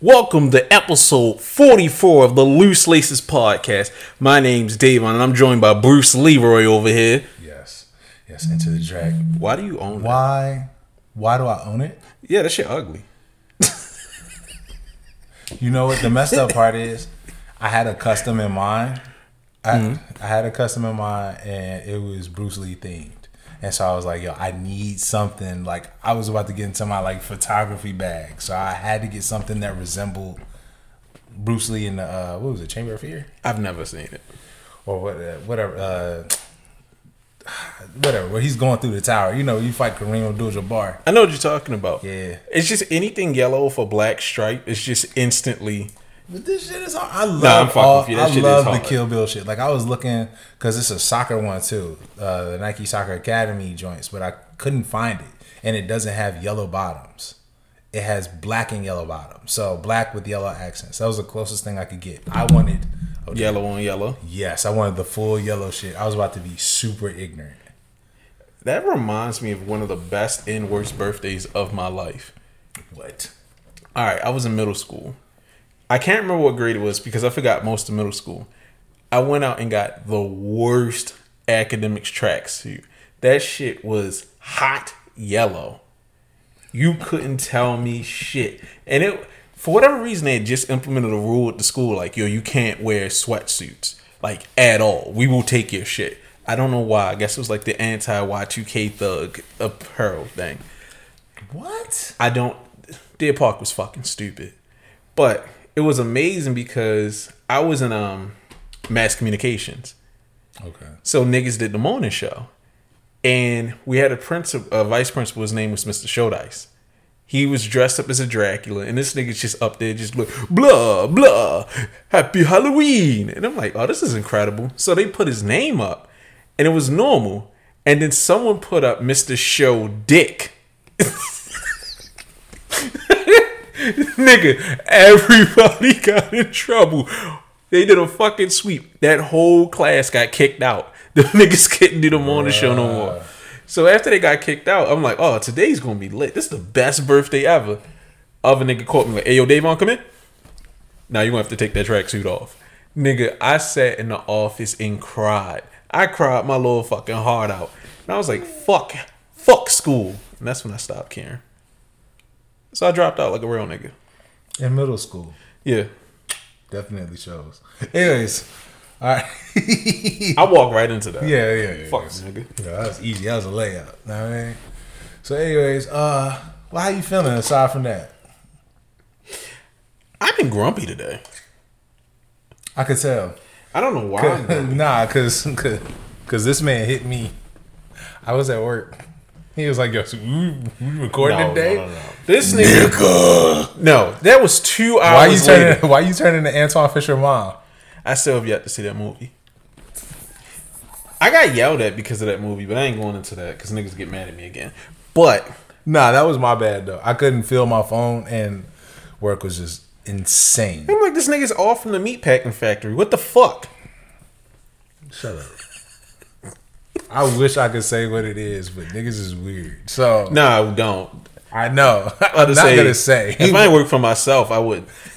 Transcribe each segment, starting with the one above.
Welcome to episode 44 of the Loose Laces podcast. My name's Davon and I'm joined by Bruce Leroy over here. Yes. Yes, into the drag. Why do you own that? Why why do I own it? Yeah, that shit ugly. You know what the messed up part is? I had a custom in mind. I, Mm-hmm. I had a custom in mind and it was Bruce Lee themed. And so I was like, yo, I need something like I was about to get into my like photography bag. So I had to get something that resembled Bruce Lee in the uh what was it, Chamber of Fear? I've never seen it. Or what uh, whatever uh whatever, where he's going through the tower. You know, you fight Kareem Abdul Jabbar. I know what you're talking about. Yeah. It's just anything yellow for black stripe. It's just instantly. But this shit is hard. I love I'm fucking all, with you. That I shit is love the. Kill Bill shit. Like I was looking because it's a soccer one too, uh, the Nike Soccer Academy joints, but I couldn't find it, and it doesn't have yellow bottoms. It has black and yellow bottoms, so black with yellow accents. That was the closest thing I could get. I wanted, oh, Yellow on yellow. yes, I wanted the full yellow shit. I was about to be super ignorant. That reminds me of one of the best and worst birthdays of my life. What? All right, I was in middle school. I can't remember what grade it was because I forgot most of middle school. I went out and got the worst Akademiks tracksuit. That shit was hot yellow. You couldn't tell me shit. And it for whatever reason they just implemented a rule at the school like, yo, you can't wear sweatsuits. Like at all. We will take your shit. I don't know why. I guess it was like the anti Y2K thug apparel thing. What? I don't. Deer Park was fucking stupid, but it was amazing because I was in um mass communications, Okay. so niggas did the morning show, and we had a principal, a vice principal. His name was Mr. Showdice. He was dressed up as a Dracula, and this nigga's just up there, just blah blah, happy Halloween, and I'm like, oh, this is incredible. So they put his name up, and it was normal, and then someone put up Mr. Show Dick. Nigga, everybody got in trouble. They did a fucking sweep. That whole class got kicked out. The niggas couldn't do the morning show no more. So after they got kicked out, I'm like, oh, today's gonna be lit. This is the best birthday ever. Other nigga called me like, hey yo, Davon, come in. Now you're gonna have to take that tracksuit off. Nigga, I sat in the office and cried. I cried my little fucking heart out. And I was like, fuck, fuck school. And that's when I stopped caring. So I dropped out like a real nigga. In middle school. Yeah. Definitely shows. Anyways, all right. I walk right into that. Yeah, yeah, yeah. Fuck yeah. nigga. Yeah, that was easy. That was a layup. Know what I mean? So, anyways, uh, well, how you feeling aside from that? I've been grumpy today. I could tell. I don't know why. I'm nah, cause, cause, cause this man hit me. I was at work. He was like, "Yo, so we, we recording No, today? no, no, no. This nigga. No, that was two hours Why you later. turning? Why you turning to Antwone Fisher mom? I still have yet to see that movie. I got yelled at because of that movie, but I ain't going into that because niggas get mad at me again. But Nah, that was my bad though. I couldn't feel my phone, and work was just insane. I'm like, this nigga's off from the meatpacking factory. What the fuck? Shut up. I wish I could say what it is, but niggas is weird. So No, don't. I know. I'm not say- gonna say. If I work for myself, I would.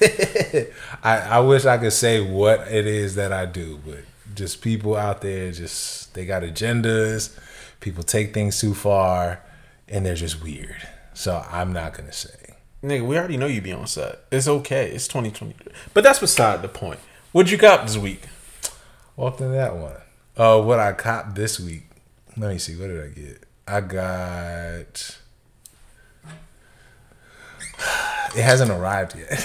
I, I wish I could say what it is that I do, but just people out there just they got agendas. People take things too far, and they're just weird. So I'm not gonna say. Nigga, we already know you be on set. It's okay. It's 2023. But that's beside the point. What'd you got this week? Walked into that one. Uh, what I copped this week. Let me see. What did I get? I got. It hasn't arrived yet.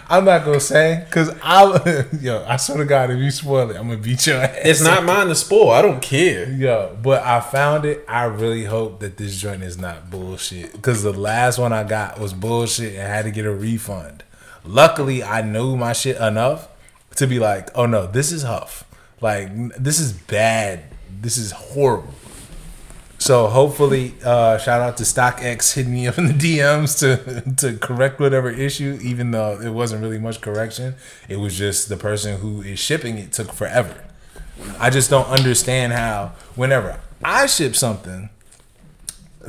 I'm not gonna say because I, yo, I swear to God, if you spoil it, I'm gonna beat your ass. It's not mine to spoil. I don't care. Yo, but I found it. I really hope that this joint is not bullshit. Because the last one I got was bullshit and I had to get a refund. Luckily, I knew my shit enough to be like, oh no, this is Huff. Like, this is bad. This is horrible. So hopefully, uh, shout out to StockX hitting me up in the DMs to to correct whatever issue, even though it wasn't really much correction. It was just the person who is shipping it took forever. I just don't understand how whenever I ship something,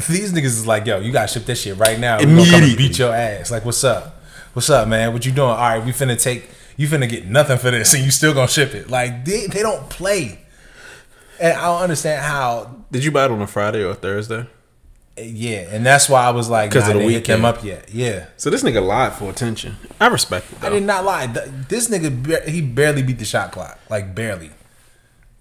These niggas is like, yo, you gotta ship that shit right now. We gonna come and beat your ass. Like, what's up? What's up, man? What you doing? All right, we finna take. You finna get nothing for this, and you still gonna ship it. Like they, they don't play. And I don't understand how. Did you buy it on a Friday or a Thursday? Yeah, and that's why I was like, 'Cause nah, of the they hit them weekend. up yet. Yeah, So this nigga lied for attention. I respect it. I did not lie. This nigga, he barely beat the shot clock. Like barely.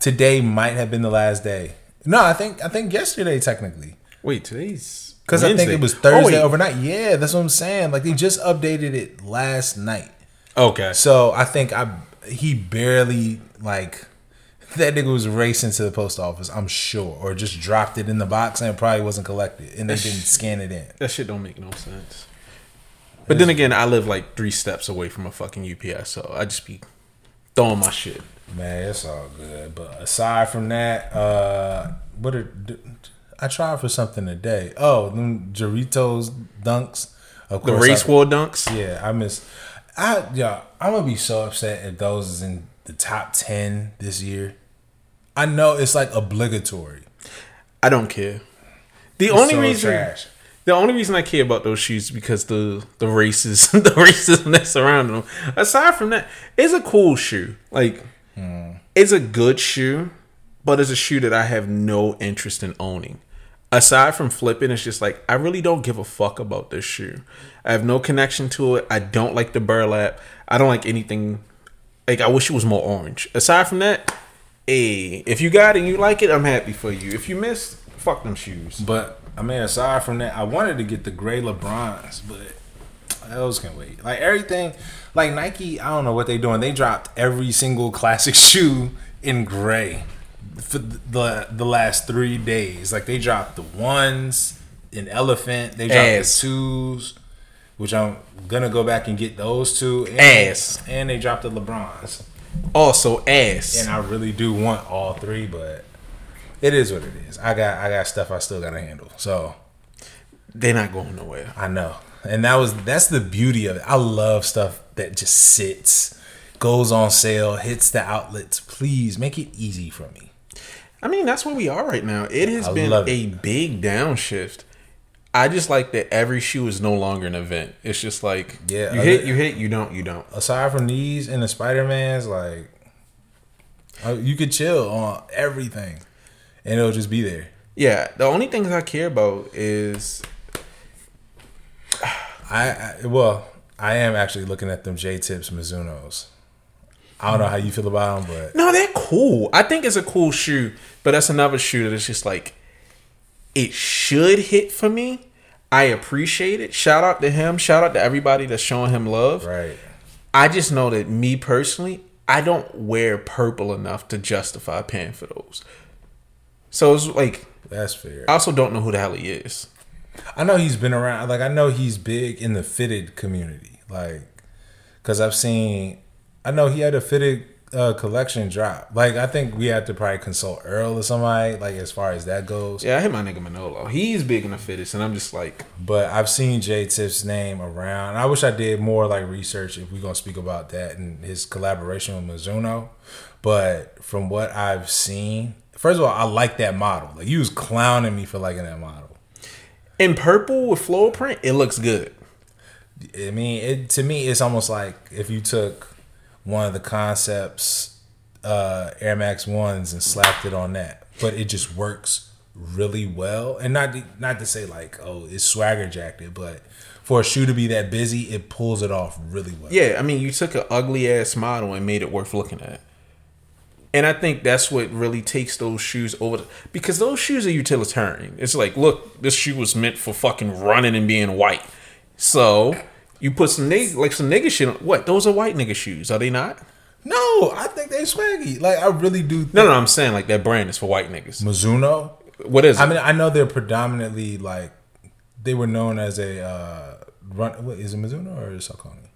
Today might have been the last day. No, I think I think yesterday technically. Wait, today's Because I think it was Oh, Thursday wait. overnight. Yeah, that's what I'm saying. Like they just updated it last night. Okay. So I think I he barely like that nigga was racing to the post office. I'm sure, or just dropped it in the box and it probably wasn't collected, and they didn't scan it in. That shit don't make no sense. But then again, I live like three steps away from a fucking UPS, so I just be throwing my shit. Man, it's all good. But aside from that, uh what are I tried for something today. Oh, them Doritos dunks. Of The course, race I- war dunks. Yeah, I miss. I yeah, I'm gonna be so upset if those is in the top ten this year. I know it's like obligatory. I don't care. The It's only so reason, trash. the only reason I care about those shoes is because the the races, the racism that's surrounding them. Aside from that, it's a cool shoe. Like, hmm. it's a good shoe, but it's a shoe that I have no interest in owning. Aside from flipping, it's just like I really don't give a fuck about this shoe. I have no connection to it. I don't like the burlap. I don't like anything. Like I wish it was more orange. Aside from that, hey, if you got it and you like it, I'm happy for you. If you missed, fuck them shoes. But I mean, aside from that, I wanted to get the gray LeBrons, but those can wait. Like everything, like Nike, I don't know what they're doing. They dropped every single classic shoe in gray for the the last three days. Like they dropped the ones in elephant. They dropped Ass. the twos, which I'm gonna go back and get those two. And, Ass. and they dropped the LeBrons. Also, ass. And I really do want all three, but it is what it is. I got I got stuff I still gotta handle. So. They're not going nowhere. I know. And that was that's the beauty of it. I love stuff that just sits, goes on sale, hits the outlets. Please make it easy for me. I mean, that's where we are right now. It has I been love it. a big downshift. I just like that every shoe is no longer an event. It's just like Yeah, you hit, you hit, you don't, you don't. Aside from these and the Spider Mans, like uh, you could chill on everything, and it'll just be there. Yeah, the only things I care about is I, I well, I am actually looking at them Jae Tips Mizuno's. I don't know how you feel about them, but no, they're cool. I think it's a cool shoe, but that's another shoe that is just like it should hit for me. I appreciate it. Shout out to him. Shout out to everybody that's showing him love. right. I just know that me personally, I don't wear purple enough to justify paying for those. So it's like That's fair. I also don't know who the hell he is. I know he's been around. Like I know he's big in the fitted community. Like, cause I've seen. I know he had a fitted uh, collection drop. Like I think we have to probably consult Earl or somebody. Like as far as that goes. Yeah, I hit my nigga Manolo. He's big in the fittest, and I'm just like, But I've seen Jae Tip's name around. I wish I did more like research if we're gonna speak about that and his collaboration with Mizuno. But from what I've seen, first of all, I like that model. Like you was clowning me for liking that model. in purple with floral print, it looks good. I mean, it to me, it's almost like if you took one of the concepts, uh, Air Max ones, and slapped it on that, but it just works really well. And not to, not to say like, oh, it's swagger jacked it, but for a shoe to be that busy, it pulls it off really well. Yeah, I mean, you took an ugly ass model and made it worth looking at. And I think that's what really takes those shoes over the, because those shoes are utilitarian. It's like, look, this shoe was meant for fucking running and being white. So you put some nigga like some nigga shit on what? Those are white nigga shoes, are they not? No, I think they swaggy. Like I really do. Think No, no, I'm saying like that brand is for white niggas. Mizuno. What is it? I mean, I know they're predominantly like they were known as a uh, run. What is it, Mizuno or is it Saucony?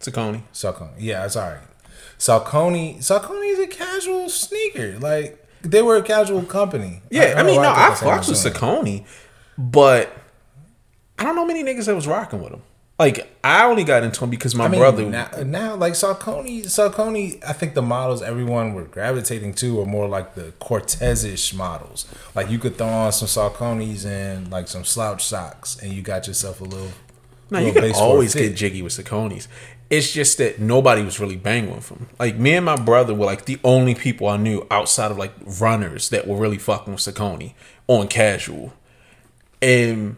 Saucony. Saucony. Yeah, sorry. Saucony. Saucony is a casual sneaker. Like they were a casual company. Yeah, I, don't mean, no, I think fucks with. Saucony, but I don't know many niggas that was rocking with them. Like I only got into them because my I mean, brother. now, now like Saucony, Saucony, I think the models everyone were gravitating to are more like the Cortez-ish models. Like you could throw on some Sauconys and like some slouch socks, and you got yourself a little. No, you can base for a always fit. get jiggy with Sauconys. It's just that nobody was really banging with them. Like me and my brother were like the only people I knew outside of like runners that were really fucking with Saucony on casual. And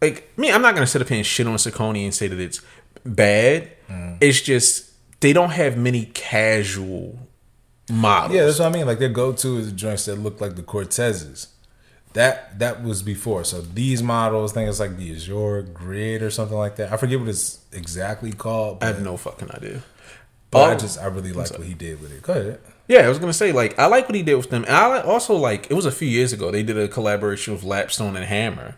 like me, I'm not gonna sit up here and shit on Saucony and say that it's bad. Mm. It's just they don't have many casual models. Yeah, that's what I mean. Like their go-to is joints that look like the Cortezes. That that was before. So these models, I think it's like the Azure Grid or something like that. I forget what it's exactly called. I have no fucking idea. but I Oh. just I really like what he did with it. Go ahead. Yeah, I was gonna say like I like what he did with them. And I also like it was a few years ago they did a collaboration with Lapstone and Hammer.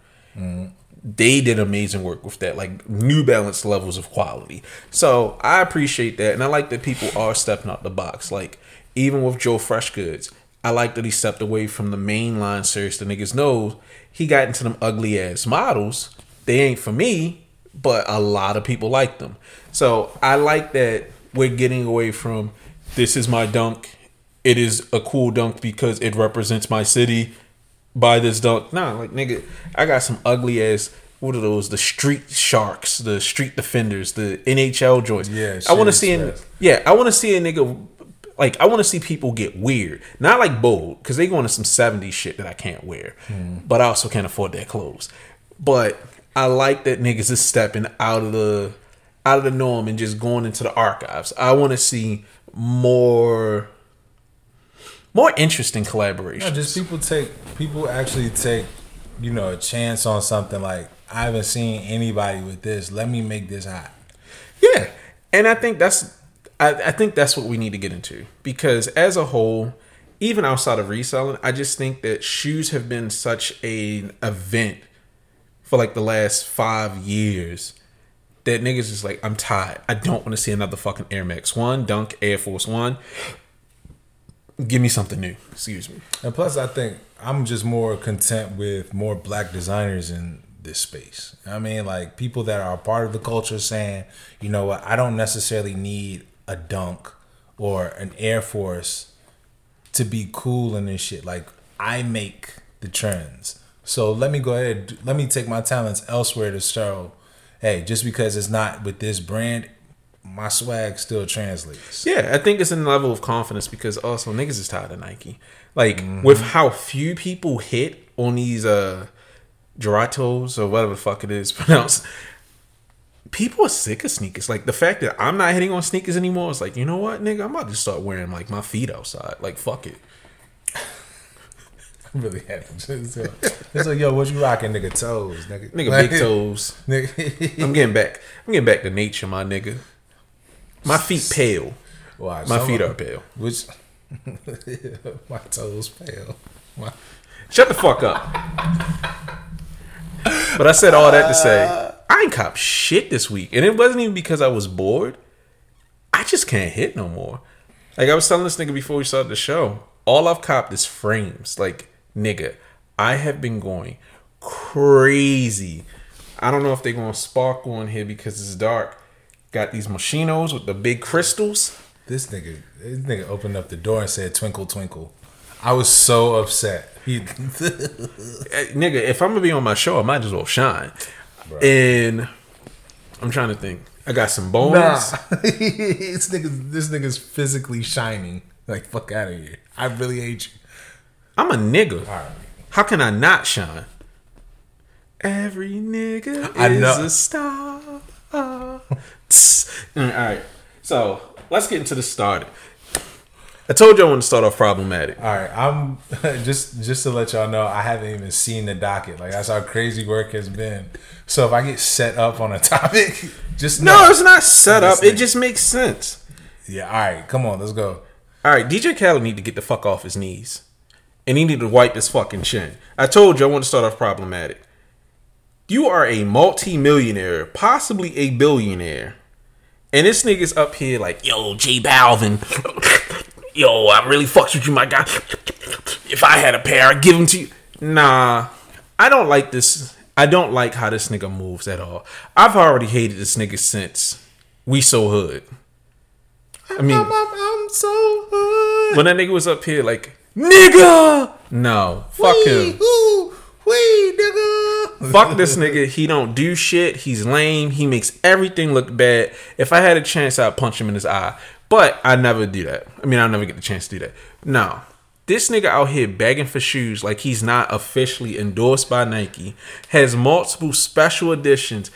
They did amazing work with that, like New Balance levels of quality. So I appreciate that, and I like that people are stepping out the box. Like even with Joe Freshgoods, I like that he stepped away from the mainline series. The niggas knows he got into them ugly ass models. They ain't for me, but a lot of people like them. So I like that we're getting away from this is my dunk. It is a cool dunk because it represents my city. Buy this dunk. Nah, like nigga, I got some ugly ass. What are those? The street sharks, the street defenders, the NHL joints. Yeah, I want to see. An, yeah, I want to see a nigga. Like I want to see people get weird, not like bold, because they going to some '70s shit that I can't wear, hmm. but I also can't afford their clothes. But I like that niggas is stepping out of the out of the norm and just going into the archives. I want to see more more interesting collaborations. No, just people take people actually take, you know, a chance on something like I haven't seen anybody with this. Let me make this hot. Yeah, and I think that's I, I think that's what we need to get into because as a whole, even outside of reselling, I just think that shoes have been such an event for like the last five years that niggas is like, I'm tired. I don't want to see another fucking Air Max One, Dunk, Air Force One. Give me something new. Excuse me. And plus, I think I'm just more content with more black designers in this space. I mean, like people that are part of the culture saying, you know what, I don't necessarily need a dunk or an Air Force to be cool in this shit. Like I make the trends. So let me go ahead, let me take my talents elsewhere to show, hey, just because it's not with this brand, my swag still translates. Yeah, I think it's in the level of confidence because also niggas is tired of Nike. Like with how few people hit on these uh Geratos or whatever the fuck it is pronounced. People are sick of sneakers. Like the fact that I'm not hitting on sneakers anymore is like, you know what, nigga, I'm about to start wearing like my feet outside. Like fuck it. really had to just, uh, It's like, yo, what you rocking, nigga? Toes, nigga. Nigga, big toes. Nigga. I'm getting back. I'm getting back to nature, my nigga. My feet pale. My feet are pale. Which my toes pale. My, Shut the fuck up. But I said all that to say I ain't cop shit this week, and it wasn't even because I was bored. I just can't hit no more. Like I was telling this nigga before we started the show, all I've copped is frames. Like nigga, I have been going crazy. I don't know if they're gonna sparkle on here because it's dark. Got these machinos with the big crystals. this nigga, this nigga opened up the door and said, "Twinkle, twinkle." I was so upset. He, Eh, nigga, if I'm gonna be on my show, I might as well shine. And I'm trying to think. I got some bones. nah, this nigga, this nigga's physically shining. Like fuck out of here. I really hate you. I'm a nigga. Right. How can I not shine? Every nigga I is know. a star. All right. So let's get into the started. I told you I want to start off problematic. All right, I'm just just to let y'all know, I haven't even seen the docket. Like that's how crazy work has been. So if I get set up on a topic, just No, know. it's not set up. It just makes sense. yeah. All right, come on, let's go. All right, DJ Khaled need to get the fuck off his knees, and he need to wipe his fucking chin. I told you I want to start off problematic. You are a multi-millionaire, possibly a billionaire, and this nigga's up here like, yo, J Balvin, yo, I really fucks with you, my guy. If I had a pair, I'd give them to you. Nah, I don't like this. I don't like how this nigga moves at all. I've already hated this nigga since we so hood. I mean, I'm, I'm, I'm so hood. when that nigga was up here, like nigga, no, fuck him. Ooh, wee, nigga. Fuck this nigga. He don't do shit. He's lame. He makes everything look bad. If I had a chance, I'd punch him in his eye. But I never do that. I mean, I never get the chance to do that. No. This nigga out here begging for shoes like he's not officially endorsed by Nike, has multiple special editions,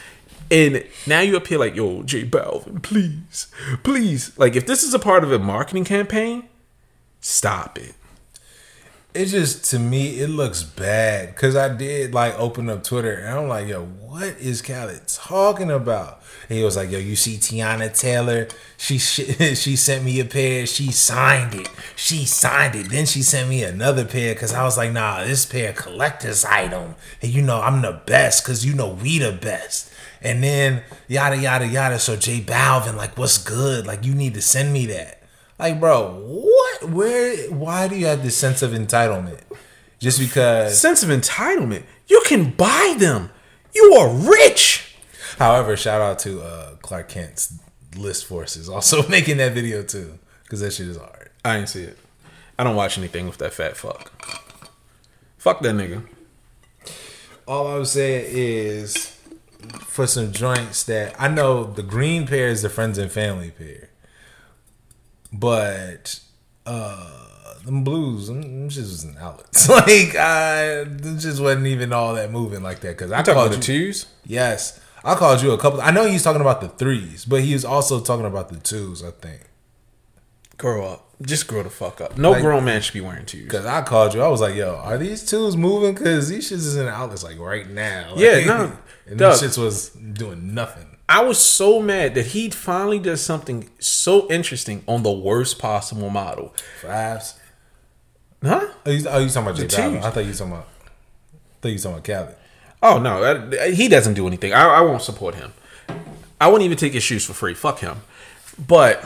and now you here like, yo, J Balvin, please, please. Like, if this is a part of a marketing campaign, stop it. It just to me it looks bad because I did like open up Twitter and I'm like, yo, what is Khaled talking about? And he was like, yo, you see Teyana Taylor? She sh- she sent me a pair. She signed it. She signed it. Then she sent me another pair because I was like, nah, this pair collector's item. And you know I'm the best because you know we the best. And then yada yada yada. So J Balvin, like, what's good? Like, you need to send me that. Like, bro, what? Where? Why do you have this sense of entitlement? Just because? Sense of entitlement. You can buy them. You are rich. However, shout out to uh, Clark Kent's list forces also making that video too, because that shit is hard. I ain't see it. I don't watch anything with that fat fuck. Fuck that nigga. All I'm saying is, for some joints that I know, the green pair is the friends and family pair, but uh them blues, them, shits was in outlets. like I just wasn't even all that moving like that. Because I Talking called about the twos. yes, I called you a couple. I know he's talking about the threes, but he was also talking about the twos. I think. Grow up. Just grow the fuck up. No Like- grown man should be wearing twos. Cause I called you, I was like, "Yo, are these twos moving? Cause these shits is in the outlets like right now." Like, Yeah, no, and Doug. these shits was doing nothing. I was so mad that he finally does something so interesting on the worst possible model. Fives. Huh? Oh, you, oh, you talking about J The Balvin? I thought you was talking about. I thought you was talking about Khaled. Oh no, that- he doesn't do anything. I, I won't support him. I wouldn't even take his shoes for free. Fuck him. But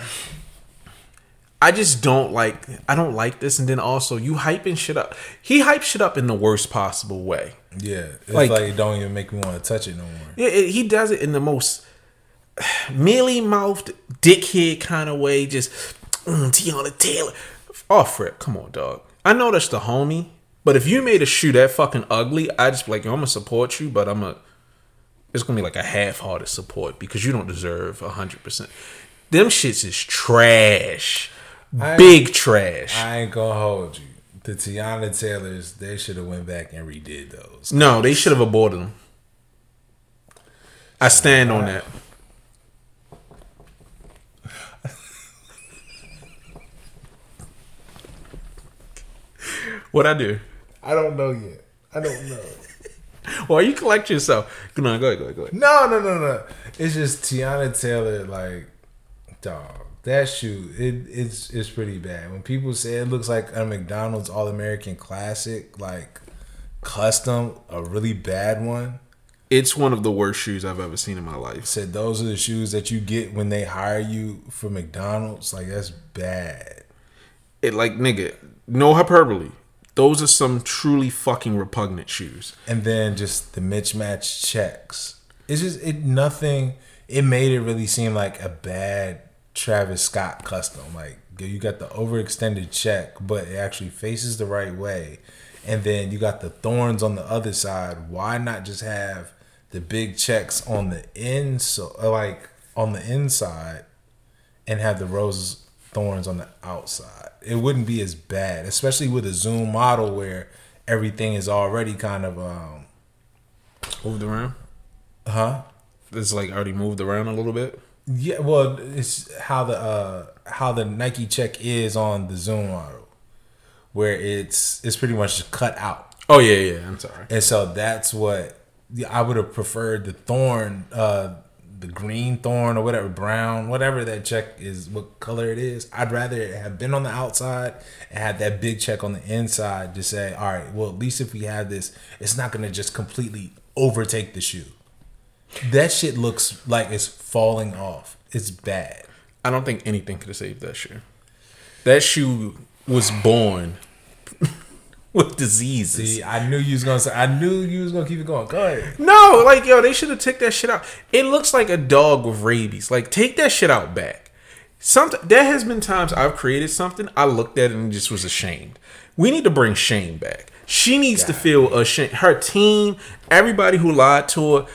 I just don't like. I don't like this. And then also, you hyping shit up. He hypes shit up in the worst possible way. Yeah, it's Like- like, it don't even make me want to touch it no more. Yeah, it, he does it in the most mealy mouthed, dickhead kind of way. Just mm, Teyana Taylor. Oh, Fred, come on, dog. I know that's the homie, but if you made a shoe that fucking ugly, I just be like, yo, I'm gonna support you, but I'm a. It's gonna be like a half-hearted support because you don't deserve hundred percent. Them shits is trash, I- big trash. I ain't gonna hold you. The Teyana Taylors, they should have went back and redid those. no, they should have aborted them. I stand on that. What I do? I don't know yet. I don't know. Well, you collect yourself. On, go ahead, go ahead, go ahead. No, no, no, no. It's just Teyana Taylor, like, dog. That shoe, it, it's it's pretty bad. When people say it looks like a McDonald's All American Classic, like custom, a really bad one. It's one of the worst shoes I've ever seen in my life. Said those are the shoes that you get when they hire you for McDonald's. Like that's bad. It like nigga, no hyperbole. Those are some truly fucking repugnant shoes. And then just the mismatched checks. It's just it nothing. It made it really seem like a bad Travis Scott custom. Like you got the overextended check, but it actually faces the right way. And then you got the thorns on the other side. Why not just have the big checks on the in so like on the inside and have the roses thorns on the outside? It wouldn't be as bad, especially with a zoom model where everything is already kind of um Moved around. huh It's like already moved around a little bit. Yeah, well, it's how the uh how the Nike check is on the Zoom model, where it's it's pretty much cut out, Oh yeah, yeah. I'm sorry. and so that's what I would have preferred the thorn, uh, the green thorn or whatever, brown, whatever that check is, what color it is. I'd rather it have been on the outside and had that big check on the inside to say, all right, well, at least if we have this, it's not gonna just completely overtake the shoe. That shit looks like it's falling off. It's bad. I don't think anything could have saved that shoe. That shoe was born with diseases. See, I knew you was gonna say. I knew you was gonna keep it going. Go ahead. No, like yo, they should have took that shit out. It looks like a dog with rabies. Like take that shit out back. Some there has been times I've created something, I looked at it and just was ashamed. We need to bring shame back. She needs to feel ashamed. Her team, everybody who lied to her,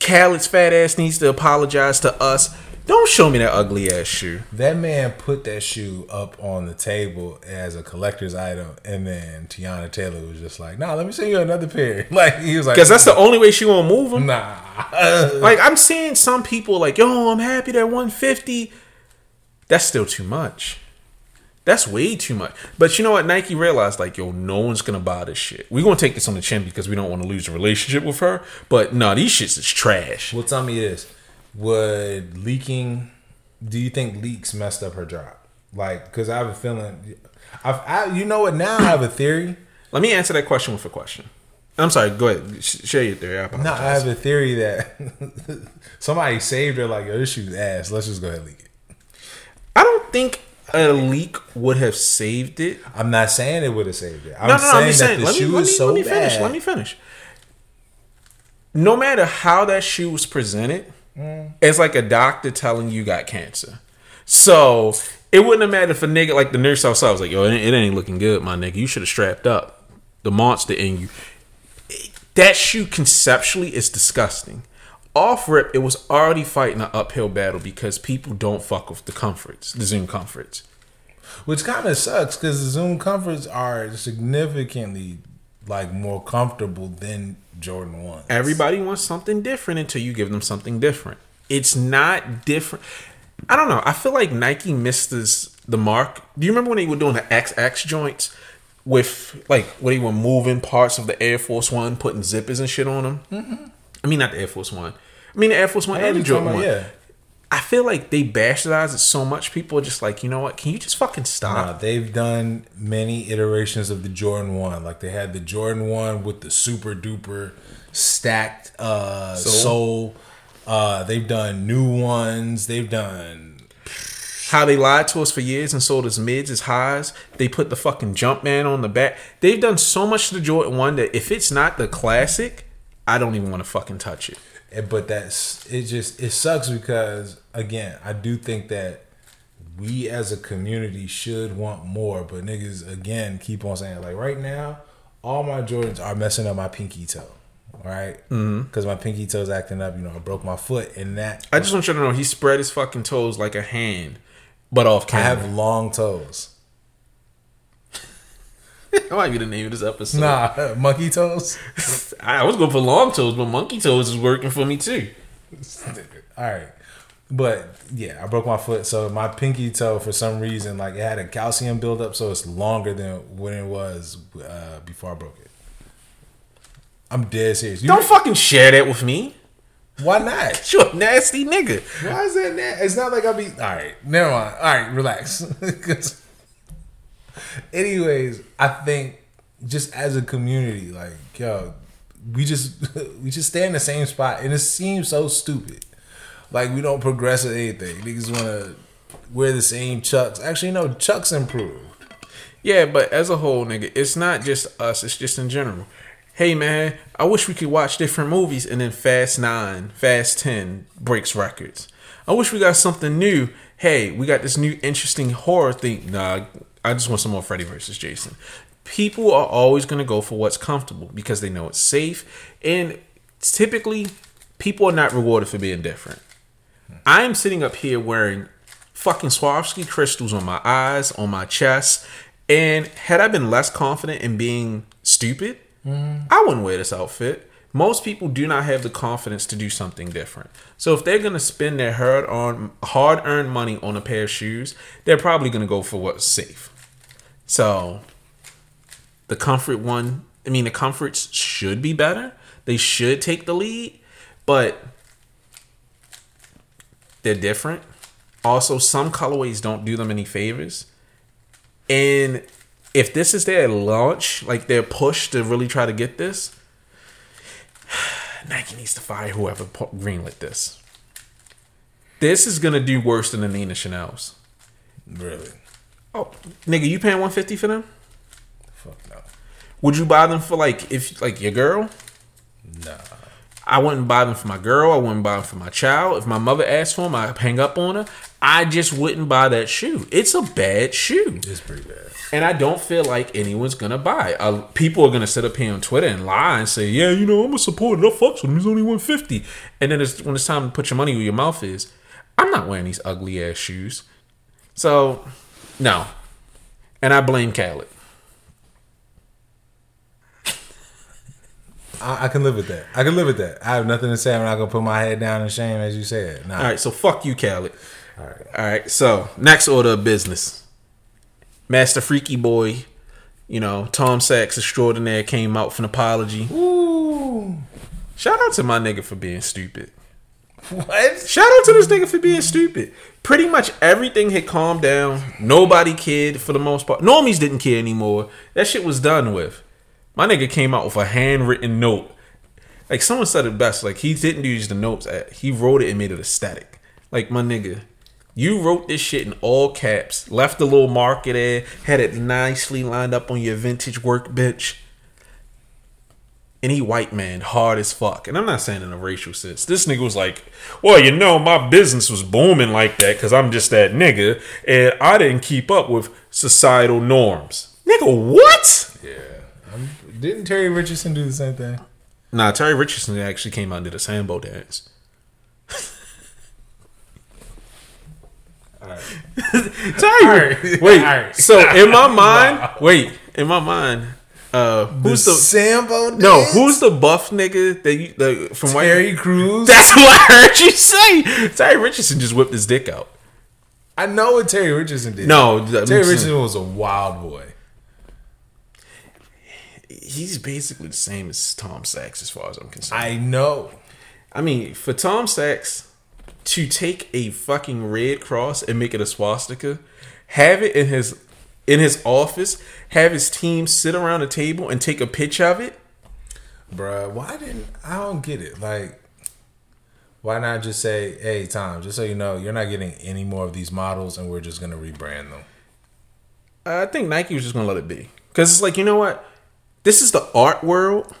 Khaled's fat ass needs to apologize to us. Don't show me that ugly ass shoe. That man put that shoe up on the table as a collector's item, and then Teyana Taylor was just like, "Nah, let me send you another pair." Like he was like, Because that's the only way she gonna move them. nah." Like I'm seeing some people like, yo, I'm happy that 150. That's still too much. That's way too much. But you know what? Nike realized like, yo, no one's gonna buy this shit. We're gonna take this on the chin because we don't want to lose a relationship with her. But no, these shits is trash. well, tell me this: Would leaking? Do you think leaks messed up her drop? Like, because I have a feeling. I've, I, you know what? Now I have a theory. Let me answer that question with a question. I'm sorry. Go ahead. Sh- share your theory. I No. I have a theory that somebody saved her. Like, yo, this shoe's ass. Let's just go ahead and leak it. I don't think a leak would have saved it. I'm not saying it would have saved it. I'm no, no, no. saying I'm that saying. the Let me, shoe me, is so let me bad. finish. Let me finish. No matter how that shoe was presented, Mm. it's like a doctor telling you got cancer. So it wouldn't have mattered if a nigga like the nurse outside was like, "Yo, it, it ain't looking good, my nigga. You should have strapped up the monster in you." That shoe conceptually is disgusting. Off rip, it was already fighting an uphill battle because people don't fuck with the comforts, the Zoom comforts. Which kind of sucks because the Zoom comforts are significantly like more comfortable than Jordan ones. Everybody wants something different until you give them something different. It's not different. I don't know. I feel like Nike missed this, the mark. Do you remember when they were doing the XX joints with like when they were moving parts of the Air Force One, putting zippers and shit on them? Mm-hmm. I mean, not the Air Force One. I mean the Air Force One and the Jordan One. yeah. I feel like they bastardized it so much. People are just like, you know what? Can you just fucking stop? Nah, they've done many iterations of the Jordan one. Like they had the Jordan one with the super duper stacked uh Sole. sole. Uh, they've done new ones. They've done how they lied to us for years and sold us mids as highs. They put the fucking Jumpman on the back. They've done so much to the Jordan 1 that if it's not the classic, I don't even want to fucking touch it. But that's it just it sucks because again i do think that we as a community should want more but niggas again keep on saying like right now all my jordans are messing up my pinky toe right? Mm-hmm. Because my pinky toe's acting up you know i broke my foot and that I just want you to know he spread his fucking toes like a hand, but off camera. i have long toes that might be the name of this episode. nah monkey toes? I was going for long toes, but monkey toes is working for me too. all right. But yeah i broke my foot. So my pinky toe for some reason like it had a calcium buildup so it's longer than when it was uh, before i broke it. I'm dead serious. You- Don't fucking share that with me. why not? You're a nasty nigga. why is that na- it's not like i'll be all right never mind. All right relax anyways i think just as a community like yo we just we just stay in the same spot and it seems so stupid like we don't progress with anything niggas want to wear the same chucks actually no chucks improved Yeah, but as a whole, nigga, it's not just us. It's just in general. Hey, man, I wish we could watch different movies, and then Fast Nine, Fast Ten breaks records. I wish we got something new. Hey, we got this new interesting horror thing. Nah, I just want some more Freddy versus Jason. People are always gonna go for what's comfortable because they know it's safe, and typically, people are not rewarded for being different. I am sitting up here wearing fucking Swarovski crystals on my eyes, on my chest, and had I been less confident in being stupid, mm-hmm. I wouldn't wear this outfit. Most people do not have the confidence to do something different. So if they're gonna spend their hard on hard earned money on a pair of shoes, they're probably gonna go for what's safe. So the comfort one, I mean the comforts should be better. They should take the lead, but they're different. Also, some colorways don't do them any favors. And if this is their launch, like their push to really try to get this, Nike needs to fire whoever greenlit this. This is gonna do worse than the Nina Chanel's. really Oh, nigga, you paying one fifty for them? fuck no Would you buy them for like if like your girl? Nah. I wouldn't buy them for my girl. I wouldn't buy them for my child. If my mother asked for them, I'd hang up on her. I just wouldn't buy that shoe. It's a bad shoe. It's pretty bad. And I don't feel like anyone's gonna buy. it. Uh, people are gonna sit up here on Twitter and lie and say, "Yeah, you know, I'm gonna support it. I fucks with him. He's only 150." And then it's, when it's time to put your money where your mouth is, I'm not wearing these ugly ass shoes. So, no. And I blame Khaled. I, I can live with that. I can live with that. I have nothing to say. I'm not gonna put my head down in shame, as you said. Nah. All right, so fuck you, Khaled. All right. All right, so next order of business. Master Freaky Boy, you know, Tom Sachs extraordinaire came out for an apology. Ooh. Shout out to my nigga for being stupid. What? Shout out to this nigga for being stupid. Pretty much everything had calmed down. Nobody cared for the most part. Normies didn't care anymore. That shit was done with. My nigga came out with a handwritten note. Like someone said it best. Like he didn't use the notes. He wrote it and made it aesthetic. Like my nigga, you wrote this shit in all caps. Left a little marker there. Had it nicely lined up on your vintage workbench any white man hard as fuck. And I'm not saying in a racial sense. This nigga was like, well, you know, my business was booming like that because I'm just that nigga. And I didn't keep up with societal norms. Nigga, what? Yeah. Um, didn't Terry Richardson do the same thing? Nah, Terry Richardson actually came out and did a sambo dance. All right. Terry, wait. So in my mind, wait, in my mind, uh, who's the, Sambo? no? Who's the buff nigga that you the from White? Terry Crews? That's what I heard you say. Terry Richardson just whipped his dick out. I know what Terry Richardson did. No, Terry I'm Richardson was a wild boy. he's basically the same as Tom Sachs as far as I'm concerned. I know. I mean, for Tom Sachs to take a fucking red cross and make it a swastika, have it in his in his office, have his team sit around a table and take a pitch of it. Bruh, why didn't I don't get it? Like, why not just say, hey Tom, just so you know, you're not getting any more of these models and we're just gonna rebrand them. I think Nike was just gonna let it be because it's like you know what, this is the art world.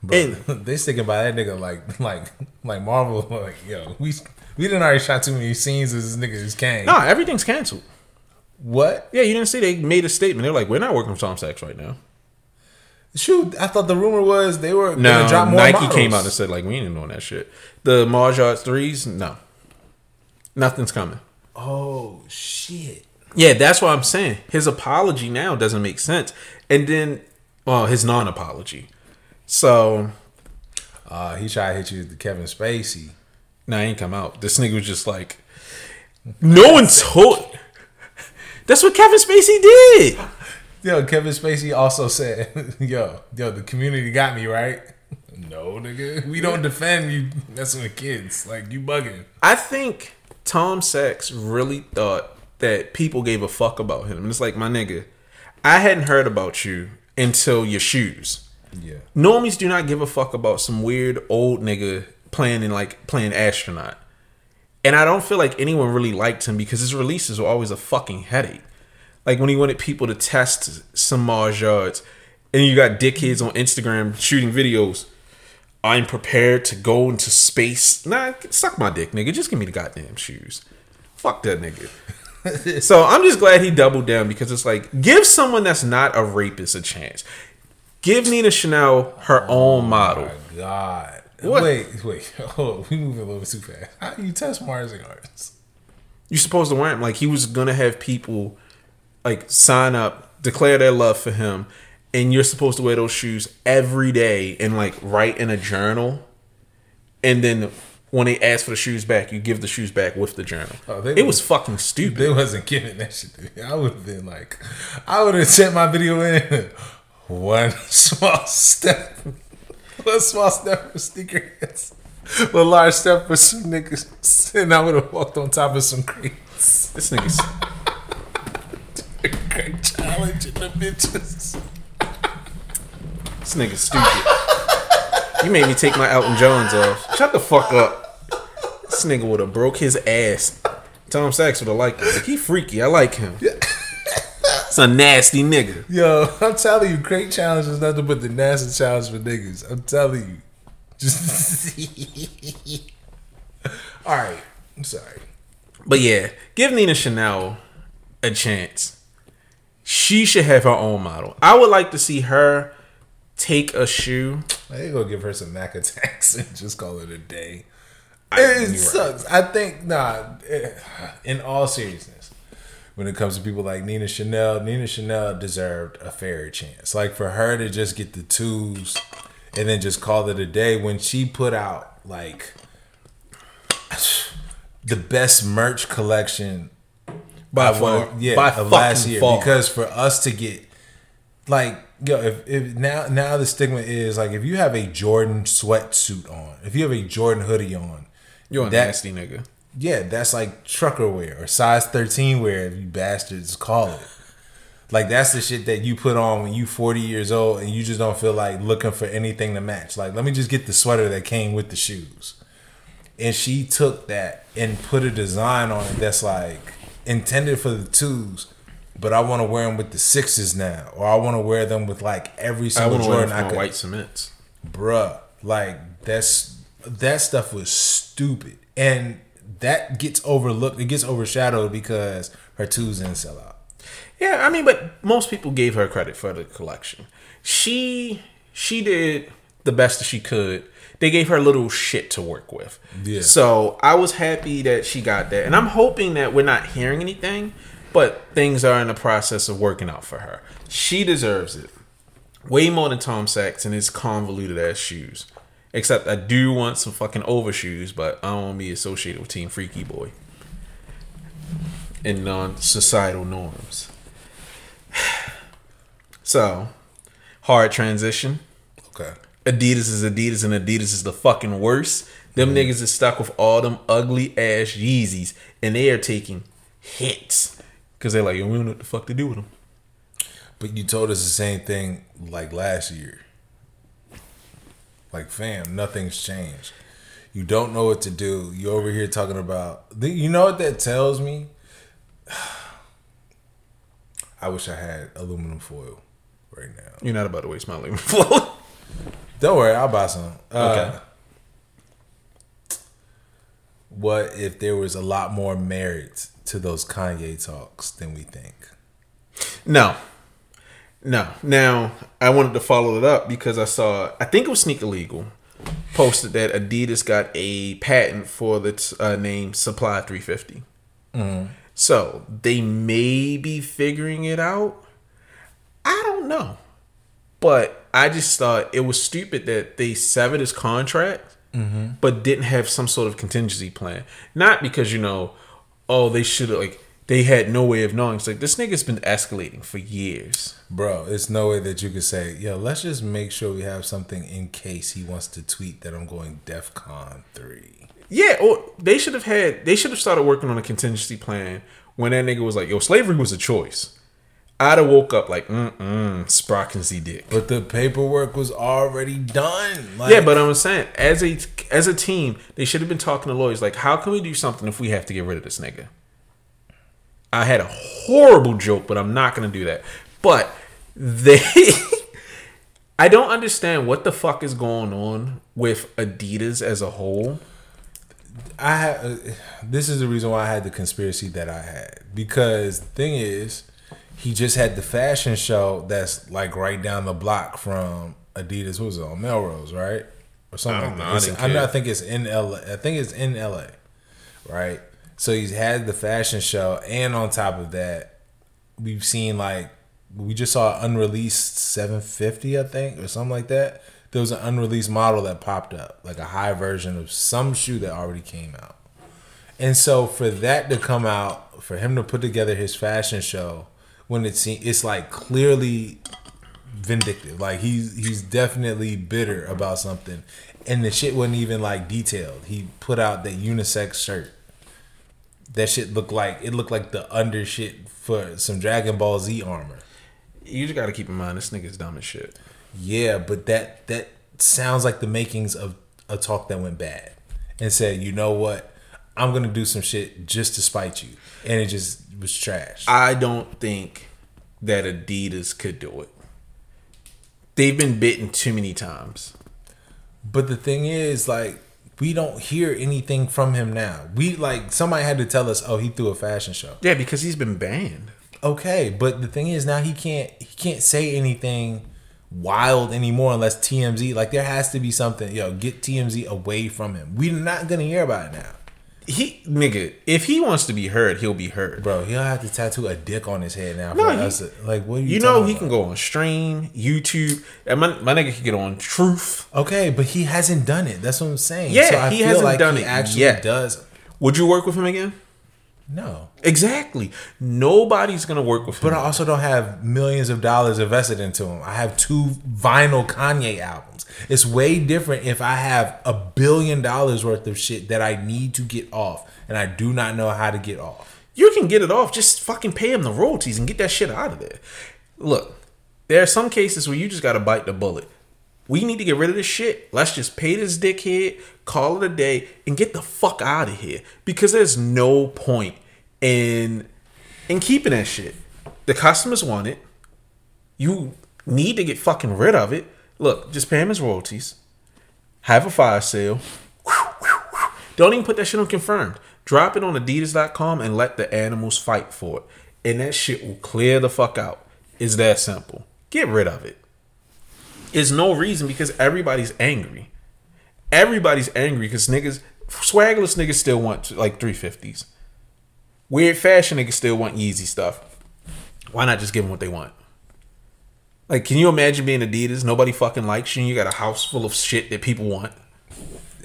Bro, they sticking by that nigga like like like Marvel, like, yo, we we didn't already shot too many scenes as this nigga is Kang. Nah, everything's canceled. What? Yeah, you didn't see they made a statement. They're like, we're not working with Tom Sachs right now. Shoot, I thought the rumor was they were No, gonna drop more Nike models. came out and said like we ain't doing that shit. The Mars Yard threes, no, nothing's coming. Oh shit. Yeah, that's what I'm saying. His apology now doesn't make sense, and then, well, his non-apology. So, Uh, he tried to hit you with the Kevin Spacey. nah, he ain't come out. This nigga was just like, no one told. That's what Kevin Spacey did. Yo, Kevin Spacey also said, "Yo, yo, the community got me right." No, nigga, we don't defend you messing with kids. Like you bugging. I think Tom Sachs really thought that people gave a fuck about him. And it's like, my nigga, I hadn't heard about you until your shoes. Yeah. Normies do not give a fuck about some weird old nigga playing in like playing astronaut. And I don't feel like anyone really liked him because his releases were always a fucking headache. Like when he wanted people to test some Mars yards, and you got dickheads on Instagram shooting videos. I'm prepared to go into space. Nah, suck my dick, nigga. Just give me the goddamn shoes. Fuck that nigga. so I'm just glad he doubled down because it's like give someone that's not a rapist a chance. Give Nina Chanel her oh own model. My God. What? Wait, wait. Oh, we moving a little bit too fast. How do you test Mars yards? You're supposed to wear him like he was gonna have people like sign up, declare their love for him, and you're supposed to wear those shoes every day and like write in a journal. And then when they ask for the shoes back, you give the shoes back with the journal. Oh, they it was- was fucking stupid. They wasn't giving that shit to me. I would have been like, I would have sent my video in. One small step, one small step for sneakerheads, one large step for some niggas, and I would have walked on top of some crates. This nigga's Great challenge in the bitches. this nigga's stupid. you made me take my Elton Johns off. Shut the fuck up. This nigga would have broke his ass. Tom Sachs would have liked him. Like, he freaky. I like him. It's a nasty nigga. Yo, I'm telling you, Crate Challenge is nothing but the nasty challenge for niggas. I'm telling you. Just All right. I'm sorry. But yeah, give Nina Chanel a chance. She should have her own model. I would like to see her take a shoe. I ain't gonna give her some Mac attacks and just call it a day. I- it sucks. I think nah. In all seriousness, when it comes to people like Nina Chanel, Nina Chanel deserved a fair chance. Like for her to just get the twos and then just call it a day when she put out like the best merch collection By far. yeah, By of last year. far. Because for us to get like yo, if, if now now the stigma is like if you have a Jordan sweatsuit on, if you have a Jordan hoodie on, You're a that- nasty nigga. Yeah, that's like trucker wear or size thirteen wear, if you bastards call it. Like that's the shit that you put on when you forty years old and you just don't feel like looking for anything to match. Like, let me just get the sweater that came with the shoes. And she took that and put a design on it that's like intended for the twos, but I want to wear them with the sixes now, or I want to wear them with like every I single wear Jordan I could white cements. bruh, like that's that stuff was stupid, and that gets overlooked. It gets overshadowed because her twos didn't sell out. Yeah, I mean, but most people gave her credit for the collection. She she did the best that she could. They gave her a little shit to work with. Yeah. So I was happy that she got that, and I'm hoping that we're not hearing anything, but things are in the process of working out for her. She deserves it way more than Tom Sachs and his convoluted ass shoes. Except I do want some fucking overshoes, but I don't want to be associated with Team Freaky Boy and non societal norms. So, hard transition. Okay, Adidas is Adidas and Adidas is the fucking worst. Them mm-hmm. niggas is stuck with all them ugly ass Yeezys and they are taking hits because they're like, yo, we don't know what the fuck to do with them. but you told us the same thing like last year. Like, fam, nothing's changed. You don't know what to do. You over here talking about. You know what that tells me? I wish I had aluminum foil right now. You're not about to waste my aluminum foil. Don't worry, I'll buy some. Uh, Okay. What if there was a lot more merit to those Kanye talks than we think? no. No. Now, I wanted to follow it up because I saw, I think it was Sneaker Legal, posted that Adidas got a patent for the uh, name Supply 350. So they may be figuring it out. I don't know. But I just thought it was stupid that they severed his contract, but didn't have some sort of contingency plan. Not because, you know, oh, they should have, like, they had no way of knowing. It's like, this nigga's been escalating for years. Bro, it's no way that you could say, yo, let's just make sure we have something in case he wants to tweet that I'm going DEF CON 3. Yeah, or they should have had, they should have started working on a contingency plan when that nigga was like, yo, slavery was a choice. I'd have woke up like, mm mm, Sprockensy dick. But the paperwork was already done. Like, Yeah, but I'm saying as a as a team, they should have been talking to lawyers like, how can we do something if we have to get rid of this nigga? I had a horrible joke, but I'm not gonna do that. But they, I don't understand what the fuck is going on with Adidas as a whole. I have, uh, this is the reason why I had the conspiracy that I had because thing is he just had the fashion show that's like right down the block from Adidas. What was it on Melrose, right? Or something I like don't that. know. I I, know, I think it's in LA. I think it's in LA, right? So he's had the fashion show, and on top of that, we've seen like we just saw an unreleased 750, I think, or something like that. There was an unreleased model that popped up, like a high version of some shoe that already came out. And so for that to come out, for him to put together his fashion show, when it's it's like clearly vindictive. Like he's he's definitely bitter about something, and the shit wasn't even like detailed. He put out that unisex shirt. That shit looked like it looked like the under shit for some Dragon Ball Z armor. You just gotta keep in mind this nigga's dumb as shit. Yeah, but that that sounds like the makings of a talk that went bad, and said, you know what, I'm gonna do some shit just to spite you, and it just was trash. I don't think that Adidas could do it. They've been bitten too many times. But the thing is, like, we don't hear anything from him now. We like somebody had to tell us, oh, he threw a fashion show. Yeah, because he's been banned. Okay, but the thing is now he can't he can't say anything wild anymore unless TMZ like there has to be something. Yo, get TMZ away from him. We're not gonna hear about it now. He nigga, if he wants to be heard, he'll be heard. Bro, he'll have to tattoo a dick on his head now. No, for he- to- like what? Are you, You know he about? can go on stream, YouTube, and my, my nigga can get on Truth. Okay, but he hasn't done it. That's what I'm saying. Yeah, he hasn't done he it Actually, yet. does. Would you work with him again? No, Exactly. Nobody's gonna work with him. but I also don't have millions of dollars invested into him. I have two vinyl Kanye albums. It's way different if I have a billion dollars worth of shit that I need to get off, and I do not know how to get off. you can get it off. Just fucking pay him the royalties and get that shit out of there. Look, there are some cases where you just gotta bite the bullet. We need to get rid of this shit. Let's just pay this dickhead, call it a day, and get the fuck out of here. Because there's no point in in keeping that shit. The customers want it. You need to get fucking rid of it. Look, just pay him his royalties. Have a fire sale. Don't even put that shit on confirmed. Drop it on Adidas.com and let the animals fight for it. And that shit will clear the fuck out. It's that simple. Get rid of it. It's no reason because everybody's angry. Everybody's angry because niggas, swagless niggas still want like 350s. Weird fashion niggas still want Yeezy stuff. Why not just give them what they want? Like, can you imagine being Adidas? Nobody fucking likes you. You got a house full of shit that people want.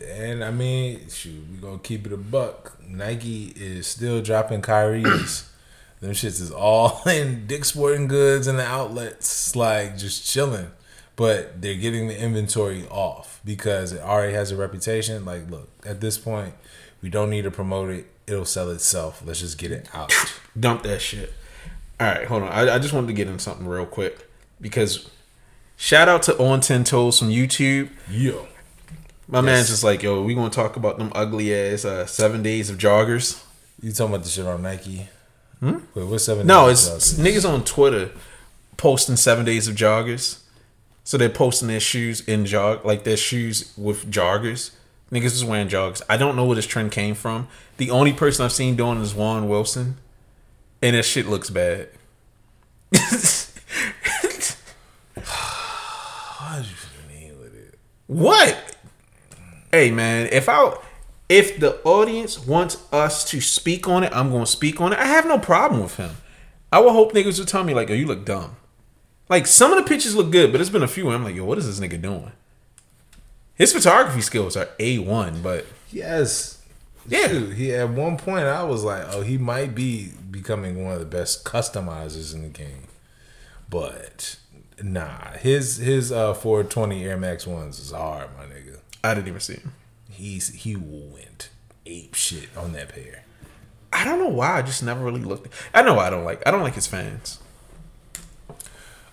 And I mean, shoot, we gonna keep it a buck. Nike is still dropping Kyrie's. Them shits is all in Dick Sporting Goods and the outlets, like just chilling. But they're getting the inventory off because it already has a reputation. Like, look, at this point, we don't need to promote it. It'll sell itself. Let's just get it out. Dump that shit. All right, hold on. I, I just wanted to get in something real quick because shout out to On Ten Toes from YouTube. Yo. My man's just like, yo, we gonna talk about them ugly ass uh, seven days of joggers. You talking about the shit on Nike? Hmm? Wait, what's seven? No, days it's, of it's niggas on Twitter posting seven days of joggers. So they're posting their shoes in jog, like their shoes with joggers. Niggas is wearing joggers. I don't know where this trend came from. The only person I've seen doing is Juan Wilson, and that shit looks bad. What? Hey man, if I if the audience wants us to speak on it, I'm gonna speak on it. I have no problem with him. I would hope niggas would tell me like, "Oh, you look dumb." Like some of the pictures look good, but there's been a few where I'm like, "Yo, what is this nigga doing?" His photography skills are a one, but Yes. Yeah. Shoot, he at one point I was like, oh, he might be becoming one of the best customizers in the game. But nah, his his uh 420 Air Max ones is hard, my nigga. I didn't even see him. He's he went ape shit on that pair. I don't know why. I just never really looked. I know why I don't like. I don't like his fans.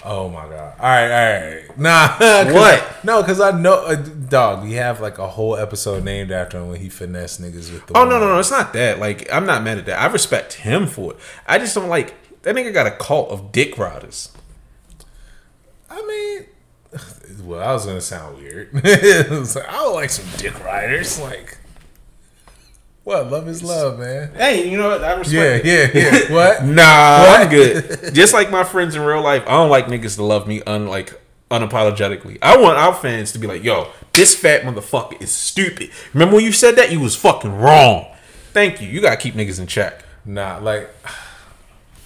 Oh my god! All right, all right. Nah, 'cause- What? No, because I know, uh, dog. We have like a whole episode named after him when he finessed niggas with the. Oh no, no, no! It's not that. Like I'm not mad at that. I respect him for it. I just don't like that nigga. Got a cult of dick riders. I mean, well, I was gonna sound weird. Was like, I would like some dick riders. Like, what? Love is love, man. Hey, you know what? I respect. Yeah, it. yeah, yeah. What? Nah, I'm good. Just like my friends in real life, I don't like niggas to love me unlike unapologetically. I want our fans to be like, "Yo, this fat motherfucker is stupid." Remember when you said that? You was fucking wrong. Thank you. You gotta keep niggas in check. Nah, like,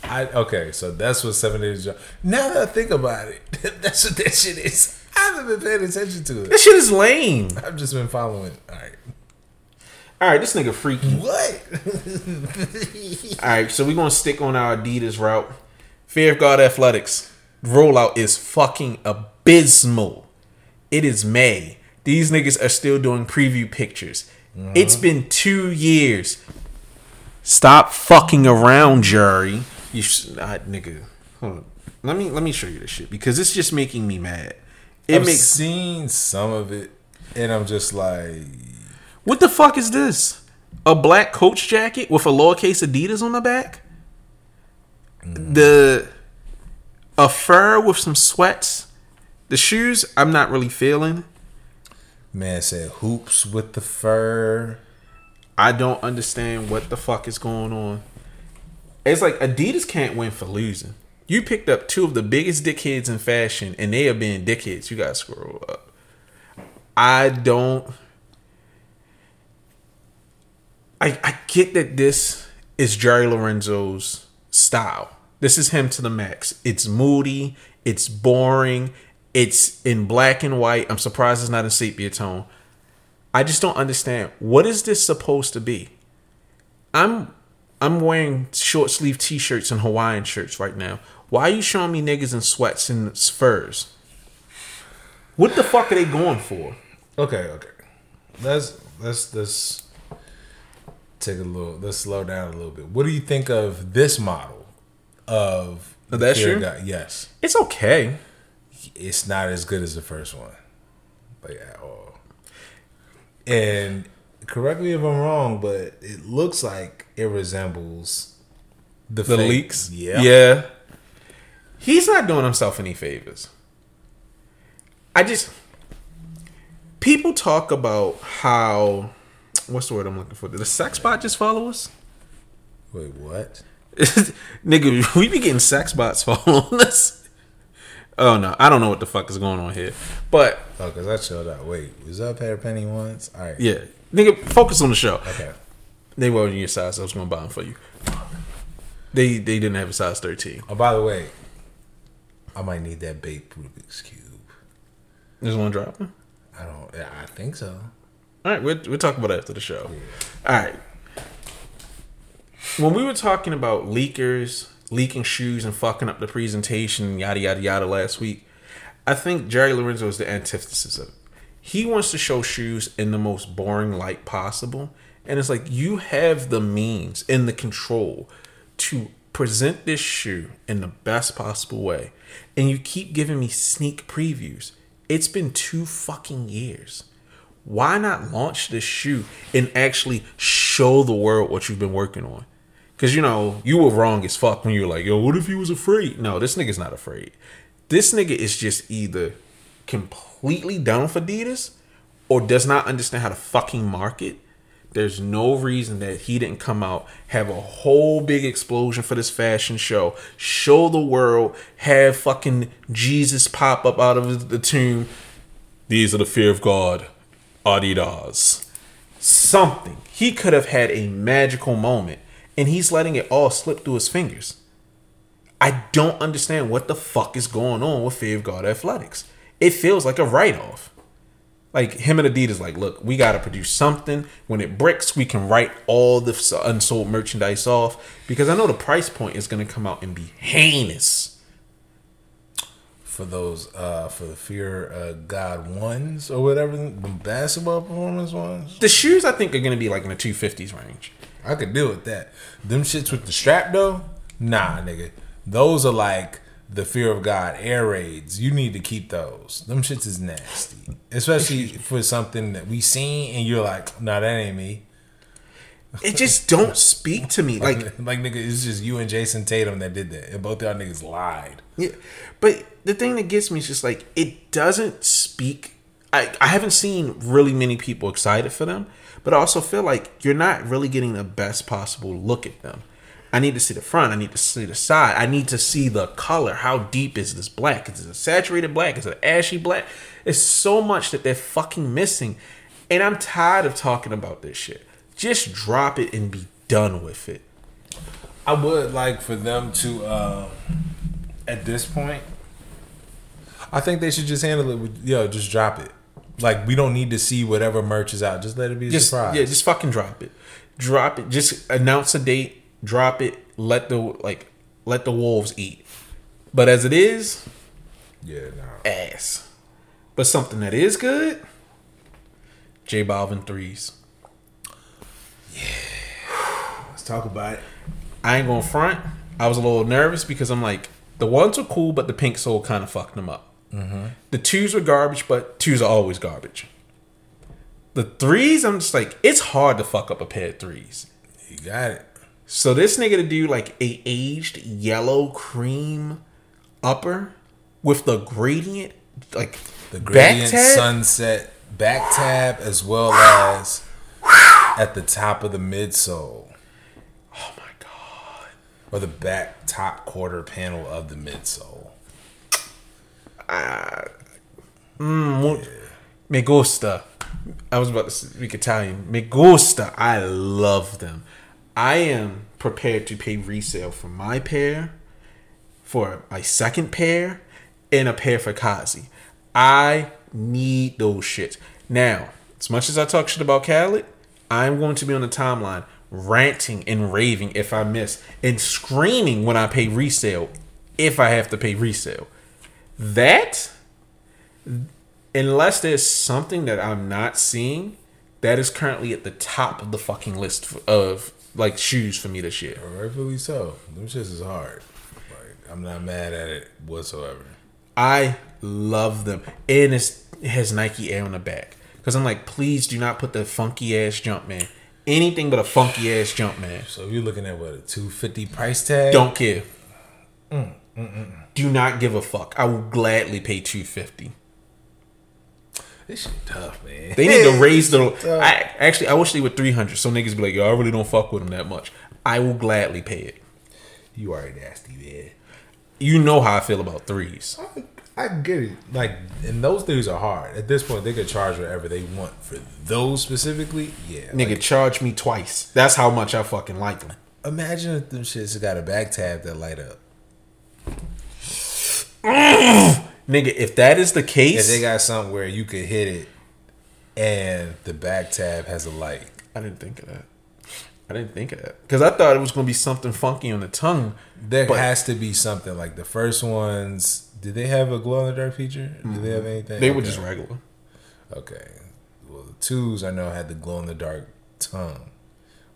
I okay. So that's what seven days. Job. Now that I think about it, that's what that shit is. I haven't been paying attention to it. This shit is lame. I've just been following. All right. All right, this nigga freaky. What? All right, so we're gonna stick on our Adidas route. Fear of God Athletics rollout is fucking abysmal. It is May. These niggas are still doing preview pictures. Uh-huh. It's been two years. Stop fucking around, Jerry. You sh- not nigga. Hold on. Let me let me show you this shit because it's just making me mad. It I've makes seen some of it, and I'm just like, what the fuck is this? A black coach jacket with a lowercase Adidas on the back? The a fur with some sweats. The shoes I'm not really feeling. Man said hoops with the fur. I don't understand what the fuck is going on. It's like Adidas can't win for losing. You picked up two of the biggest dickheads in fashion, and they are being dickheads. You gotta scroll up. I don't. I I get that this is Jerry Lorenzo's style. This is him to the max. It's moody. It's boring. It's in black and white. I'm surprised it's not in sepia tone. I just don't understand. What is this supposed to be? I'm I'm wearing short sleeve t-shirts and Hawaiian shirts right now. Why are you showing me niggas in sweats and furs? What the fuck are they going for? Okay, okay. Let's let's let's take a little let's slow down a little bit. What do you think of this model of oh, Of that Fear shoe? God? Yes. It's okay. It's not as good as the first one. Like at all. And correct me if I'm wrong, but it looks like it resembles the, The fake- leaks. Yeah. Yeah. He's not doing himself any favors. I just people talk about how what's the word I'm looking for? Did the sex bot just follow us? Wait, what? Nigga, we be getting sex bots following us. Oh no, I don't know what the fuck is going on here. But Oh, because I showed out. Wait, was that a pair of penny ones? All right. yeah, nigga, focus on the show. Okay. They weren't your size. So I was gonna buy them for you. They they didn't have a size thirteen. Oh, by the way, I might need that baked Rubik's cube. There's one dropping. I don't. I think so. All right, we'll, we'll talk about it after the show. All right. When we were talking about leakers, leaking shoes, and fucking up the presentation, yada, yada, yada, last week, I think Jerry Lorenzo is the antithesis of it. He wants to show shoes in the most boring light possible. And it's like you have the means and the control to present this shoe in the best possible way. And you keep giving me sneak previews. It's been two fucking years why not launch this shoe and actually show the world what you've been working on? Because you know you were wrong as fuck when you were like, "Yo, what if he was afraid?" No, this nigga's not afraid. This nigga is just either completely done with Adidas or does not understand how to fucking market. There's no reason that he didn't come out, have a whole big explosion for this fashion show, show the world, have fucking Jesus pop up out of the tomb. These are the fear of God, Adidas. Something. He could have had a magical moment, and he's letting it all slip through his fingers. I don't understand what the fuck is going on with God Athletics. It feels like a write off. Like him and Adidas, like, look, we got to produce something. When it bricks, we can write all the unsold merchandise off because I know the price point is to come out and be heinous. For those, uh, for the Fear uh, God ones or whatever, the basketball performance ones, The shoes, I think, are to be like in the 250s range. I could deal with that. Them shits with the strap though, nah, nigga. Those are like the Fear of God air raids. You need to keep those. Them shits is nasty, especially for something that we seen and you're like, nah, that ain't me. It just don't speak to me. Like, like nigga, it's just you and Jayson Tatum that did that, and both y'all niggas lied. Yeah, but the thing that gets me is just like it doesn't speak. I I haven't seen really many people excited for them, but I also feel like you're not really getting the best possible look at them. I need to see the front. I need to see the side. I need to see the color. How deep is this black? Is it a saturated black? Is it an ashy black? It's so much that they're fucking missing, and I'm tired of talking about this shit. Just drop it and be done with it. I would like for them to, uh, at this point, I think they should just handle it with, yo, just drop it. Like, we don't need to see whatever merch is out. Just let it be a just surprise. yeah, just fucking drop it. Drop it. Just announce a date. Drop it. Let the like let the wolves eat. But as it is, yeah, nah. ass. But something that is good. J Balvin threes. Let's talk about it. I ain't gonna front. I was a little nervous because I'm like the ones were cool, but the pink sole kind of fucked them up. Mm-hmm. The twos were garbage, but twos are always garbage. The threes, I'm just like, it's hard to fuck up a pair of threes. You got it. So this nigga to do like a aged yellow cream upper with the gradient, like The back gradient tab? sunset back tab as well as at the top of the midsole. Oh my god. Or the back top quarter panel of the midsole. Mm, Me gusta. I was about to speak Italian. Me gusta. I love them. I am prepared to pay resale for my pair, for my second pair, and a pair for Kazi. I need those shits. Now, as much as I talk shit about Khaled, I'm going to be on the timeline ranting and raving if I miss and screaming when I pay resale if I have to pay resale. That unless there's something that I'm not seeing, that is currently at the top of the fucking list of like shoes for me this year. Rightfully so. Them shits is hard. Like I'm not mad at it whatsoever. I love them, and it's, it has Nike Air on the back. Cause I'm like, please do not put the funky ass jump man. Anything but a funky ass jump man. So if you're looking at what a two fifty price tag, Don't care. Mm, mm, mm, do not give a fuck. I will gladly pay two fifty. this shit tough, man. They need to raise the. I actually, I wish they were three hundred. So niggas be like, yo, I really don't fuck with them that much. I will gladly pay it. You are nasty, man. You know how I feel about threes. I get it. Like, and those things are hard. At this point, they could charge whatever they want for those specifically. Yeah, Nigga, like, charge me twice. That's how much I fucking like them. imagine if them shits got a back tab that light up. Nigga, if that is the case, If they got something where you could hit it, and the back tab has a light. I didn't think of that. I didn't think of that because I thought it was gonna be something funky on the tongue. There has to be something like the first ones. Did they have a glow in the dark feature? Did they mm-hmm. have anything? They were Okay. just regular. Okay. Well, the twos I know had the glow in the dark tongue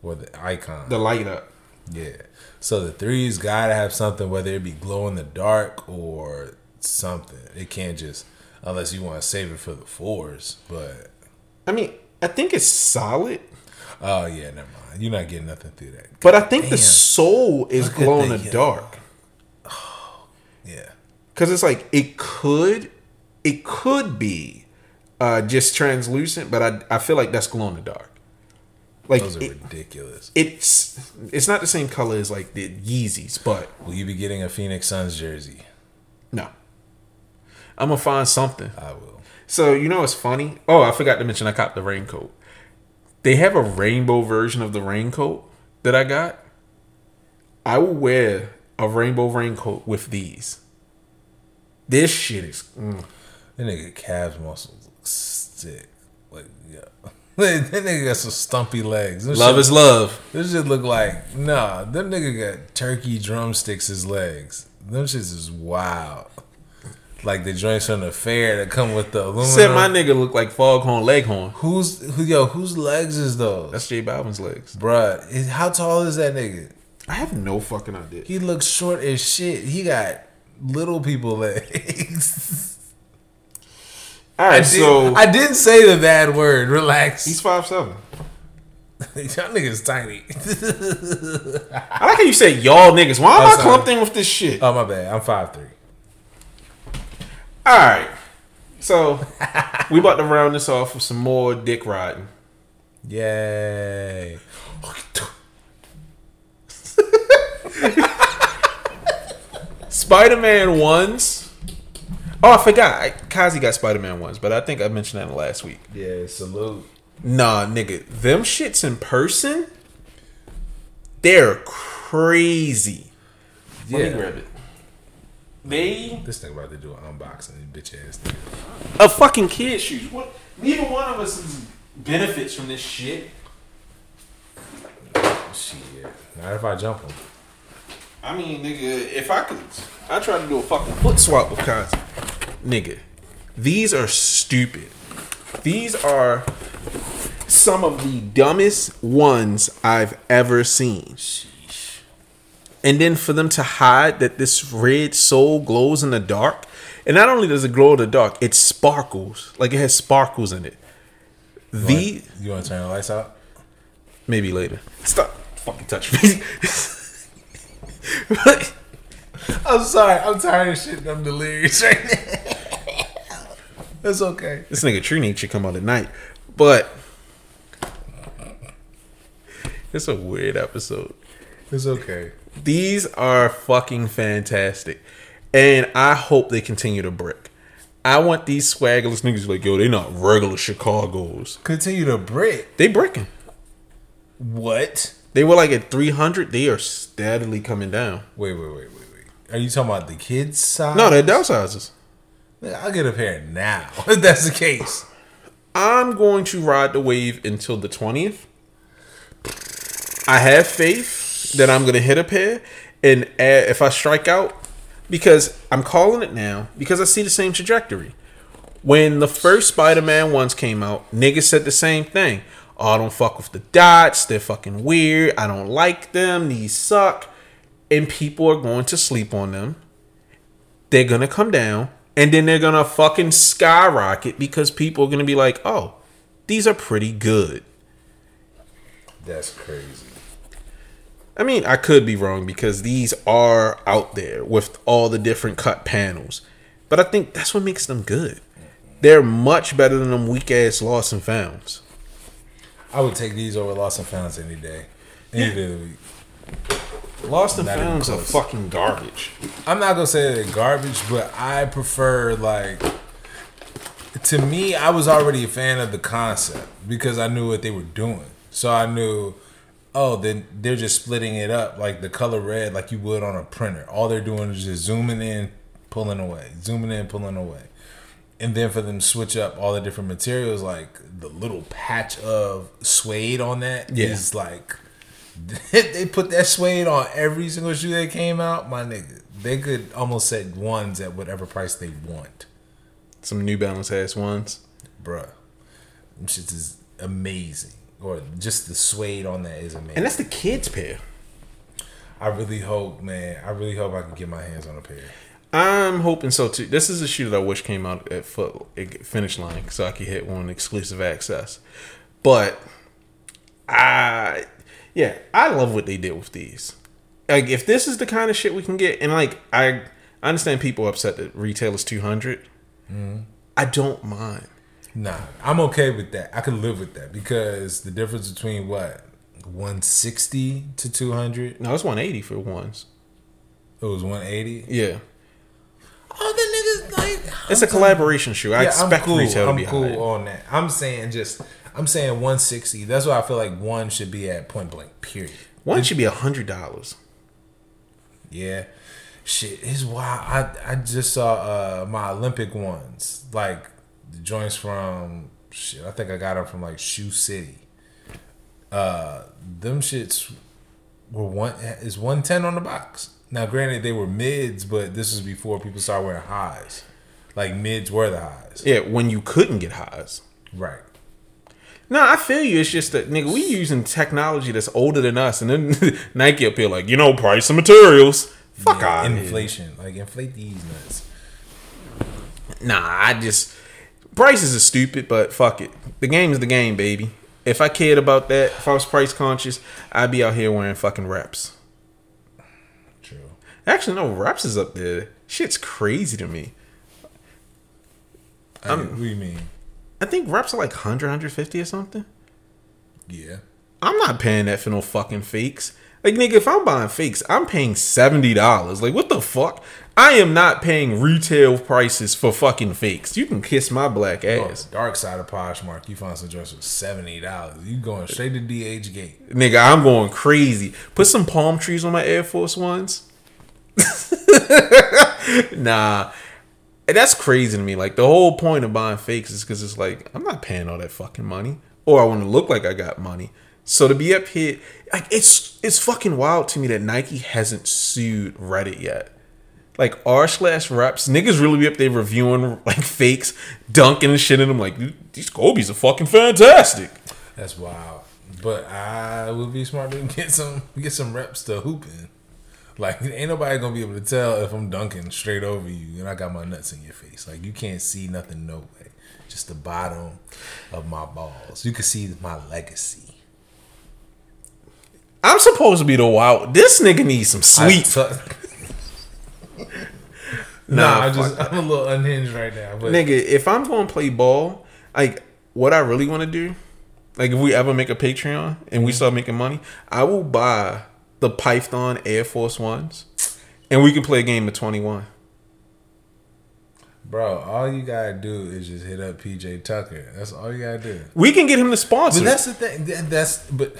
or the icon. The light up. yeah. So the threes gotta have something, whether it be glow in the dark or something. It can't just unless you want to save it for the fours. But I mean, I think it's solid, oh yeah, never mind. You're not getting nothing through that. but I think the soul is Look glow in the- the dark. Yeah. Cause it's like it could, it could be, uh, just translucent, but I I feel like that's glow in the dark. Like Those are it- ridiculous. it's it's not the same color as like the Yeezys, but Will you be getting a Phoenix Suns jersey? no. I'm gonna find something. I will. So you know what's funny? Oh, I forgot to mention I got the raincoat. They have a rainbow version of the raincoat that I got. I will wear a rainbow raincoat with these. This shit is mm. That nigga calves muscles look sick. Like yeah. that nigga got some stumpy legs. Them love shit- is love. This shit look like nah. Them nigga got turkey drumsticks as legs. Them shits is wild. Like the joints from the fair that come with the aluminum. Said my nigga look like Foghorn Leghorn. Who's who? Yo, whose legs is those? That's J Balvin's legs. Bruh, how tall is that nigga? I have no fucking idea. He looks short as shit. He got little people legs. All right, I, right, did, so I didn't say the bad word. Relax. he's five seven. Y'all niggas tiny. I like how you say y'all niggas. Why am I sorry. with this shit? oh my bad. I'm five three. All right. So we about to round this off with some more dick riding. Yay. Spider Man ones. Oh, I forgot. I, Kazi got Spider Man ones, but I think I mentioned that last week. Yeah, salute. Nah, nigga, them shits in person, they're crazy. Let me grab it. They This thing about to do an unboxing, bitch ass nigga. a fucking kid shoes. What? Neither one of us benefits from this shit. Shit. Not if I jump him. I mean, nigga, if I could, I try to do a fucking foot swap with Kanye. Nigga, these are stupid. These are some of the dumbest ones I've ever seen. And then for them to hide that this red soul glows in the dark, and not only does it glow in the dark, it sparkles. Like it has sparkles in it. The You want to turn the lights out? maybe later. Stop fucking touch me. I'm sorry. I'm tired of shit. I'm delirious right now. It's okay. This nigga Tree Need should come out at night. But it's a weird episode. It's okay. These are fucking fantastic. And I hope they continue to brick. I want these swaggerless niggas like, yo, they not regular Chicago's. Continue to brick. They bricking. What? They were like at 300. They are steadily coming down. Wait, wait, wait, wait, wait. Are you talking about the kids' size? No, they're downsizes. I'll get a pair now. If that's the case. I'm going to ride the wave until the 20th. I have faith that I'm going to hit a pair. And if I strike out, because I'm calling it now, because I see the same trajectory. When the first Spider Man ones came out, niggas said the same thing. Oh, I don't fuck with the dots. They're fucking weird. I don't like them. These suck. And people are going to sleep on them. They're going to come down. And then they're going to fucking skyrocket because people are going to be like, oh, these are pretty good. That's crazy. I mean, I could be wrong because these are out there with all the different cut panels. But I think that's what makes them good. They're much better than them weak ass lost and founds. I would take these over Lost and Founds any day. Any day of the week. Lost and founds are fucking garbage. I'm not gonna say they're garbage, but I prefer like to me, I was already a fan of the concept because I knew what they were doing. So I knew, oh, then they're just splitting it up like the color red, like you would on a printer. All they're doing is just zooming in, pulling away, zooming in, pulling away. And then for them to switch up all the different materials, like the little patch of suede on that is Yeah. like they put that suede on every single shoe that came out, my nigga. They could almost set ones at whatever price they want, Some New Balance ass ones. bruh. Them shit is amazing. Or just the suede on that is amazing. And that's the kids pair. I really hope, man. I really hope I can get my hands on a pair. I'm hoping so too. This is a shoe that I wish came out at foot at finish line so I could hit one exclusive access. But I yeah, I love what they did with these. Like if this is the kind of shit we can get, and like I, I understand people are upset that retail is two mm-hmm. I don't mind. Nah, I'm okay with that. I can live with that because the difference between what 160 to 200, No, it's 180 for ones. it was 180. Yeah, All the niggas like it's a collaboration shoe. I Yeah, expect I'm cool. retail to I'm be cool high. on that. I'm saying just I'm saying 160. That's why I feel like one should be at point blank. Period. One should be a hundred dollars. Yeah. Shit, is wild. I I just saw uh my Olympic ones, like the joints from shit. I think I got them from like Shoe City. Uh, them shits were one is one ten on the box. Now, granted, they were mids, but this was before people started wearing highs. Like mids were the highs, Yeah, when you couldn't get highs. right? No, I feel you. It's just that nigga, we using technology that's older than us, and then Nike up here like, you know, price of materials. Fuck Yeah, inflation, like inflate these nuts. Nah, I just prices are stupid, but fuck it. The game is the game, baby. If I cared about that, if I was price conscious, I'd be out here wearing fucking reps. Actually, no, reps is up there. Shit's crazy to me. I mean, what do you mean? I think reps are like 100, 150 or something. Yeah. I'm not paying that for no fucking fakes. Like nigga, if I'm buying fakes, I'm paying seventy dollars. Like what the fuck? I am not paying retail prices for fucking fakes. You can kiss my black Oh, ass, dark side of Poshmark, you find some dress for seventy dollars. You going straight to DHgate. nigga. I'm going crazy. Put some palm trees on my Air Force ones. nah, And that's crazy to me. Like the whole point of buying fakes is because it's like I'm not paying all that fucking money, or I want to look like I got money. So to be up here, like it's it's fucking wild to me that Nike hasn't sued Reddit yet. Like r slash reps, niggas really be up there reviewing like fakes, dunking and shit in them. Like these Kobe's are fucking fantastic. That's wild. But I would be smart to get some get some reps to hooping. Like ain't nobody gonna be able to tell if I'm dunking straight over you and I got my nuts in your face. Like you can't see nothing no way. Just the bottom of my balls. You can see my legacy. I'm supposed to be the wild. This nigga needs some sleep. tuck- Nah, Nah, I'm just I'm a little unhinged right now. But Nigga, if I'm going to play ball, like what I really want to do, like if we ever make a Patreon and we mm. start making money, I will buy the Python Air Force Ones, and we can play a game of 21. bro, all you gotta do is just hit up PJ Tucker. That's all you gotta do. We can get him to sponsor. But that's the thing. That's but.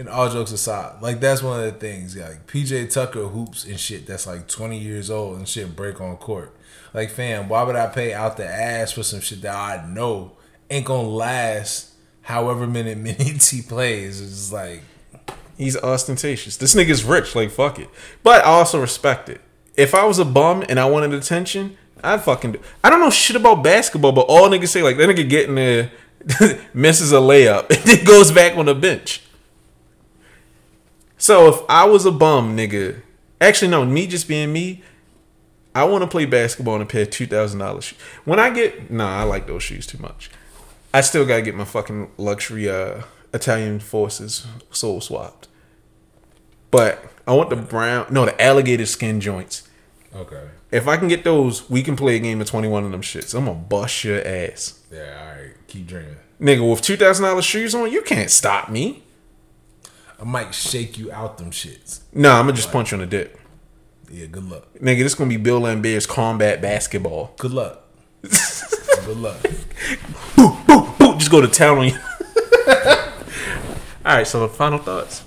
And all jokes aside, like that's one of the things. Like PJ Tucker hoops and shit. That's like twenty years old and shit break on court. Like fam, why would I pay out the ass for some shit that I know ain't gonna last however many minutes he plays? It's just like He's ostentatious. This nigga's rich. Like fuck it. But I also respect it. If I was a bum and I wanted attention, I'd fucking do. I don't know shit about basketball, but all niggas say like that nigga getting there, misses a layup and then goes back on the bench. So if I was a bum, nigga, actually no, me just being me, I want to play basketball in a pair of two thousand dollars. Shoes. When I get nah, I like those shoes too much. I still gotta get my fucking luxury uh Italian forces soul swapped. But I want the brown no the alligator skin joints. okay, If I can get those, we can play a game of twenty one of them shits. I'm gonna bust your ass. yeah, all right, keep dreaming. Nigga, with two thousand dollars shoes on, you can't stop me. I might shake you out them shits. Nah, I'm gonna just punch you on the dick. Yeah, good luck. Nigga, this gonna be Bill Laimbeer's combat basketball. Good luck. good luck. Boo, boo, boo, just go to town on you. All right, so the final thoughts.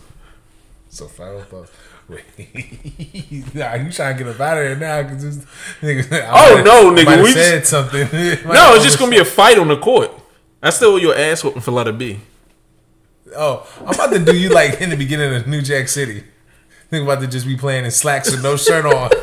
So final thoughts. Wait, nah, you trying to get up out of here now? Cause this nigga. Oh, no, nigga, we said something. No, it's just gonna be a fight on the court. I still your ass whooping for letter B. Oh, I'm about to do you like in the beginning of New Jack City. Think about to just be playing in slacks with no shirt on.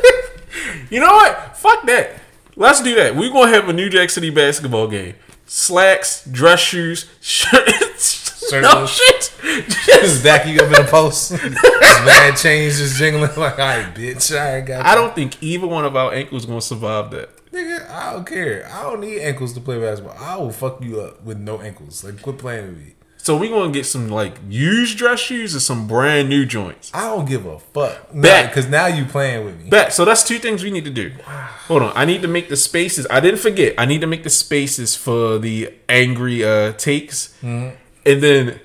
You know what? Fuck that. Let's do that. We're gonna have a New Jack City basketball game. Slacks, dress shoes, shirts, no Shirtless. shit. just back you up in a post. Mad chains just jingling like, all right, bitch. All right, got I you." don't think either one of our ankles gonna survive that. Nigga, I don't care. I don't need ankles to play basketball. I will fuck you up with no ankles. Like, quit playing with me. So we gonna get some like used dress shoes or some brand new joints. I don't give a fuck. Bet. Because now you playing with me. Bet. So that's two things we need to do. Hold on. I need to make the spaces. I didn't forget. I need to make the spaces for the angry uh takes. And then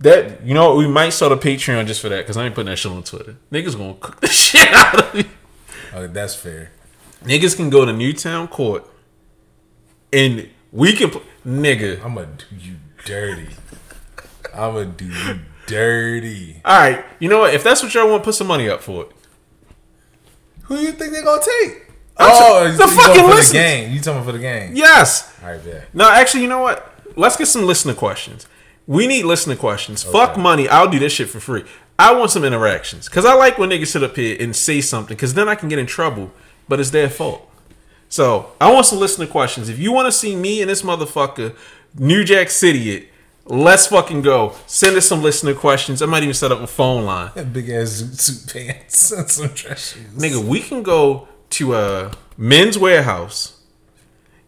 that you know what, we might start a Patreon just for that because I ain't putting that shit on Twitter. Niggas gonna cook the shit out of me. Okay, that's fair. Niggas can go to Newtown Court and we can pl- nigga. I'm gonna do you dirty. I'm gonna do you dirty. All right, you know what? If that's what y'all want, put some money up for it. Who you think they gonna take? I'm oh, t- you the talking fucking for the game. You talking for the game? Yes. All right, bet. No, actually, you know what? Let's get some listener questions. We need listener questions. Fuck money. I'll do this shit for free. I want some interactions because I like when niggas sit up here and say something because then I can get in trouble, but it's their fault. So I want some listener questions. If you want to see me and this motherfucker, New Jack City, it let's fucking go. Send us some listener questions. I might even set up a phone line. That big ass suit pants and some dress shoes. Nigga, we can go to a Men's Wearhouse,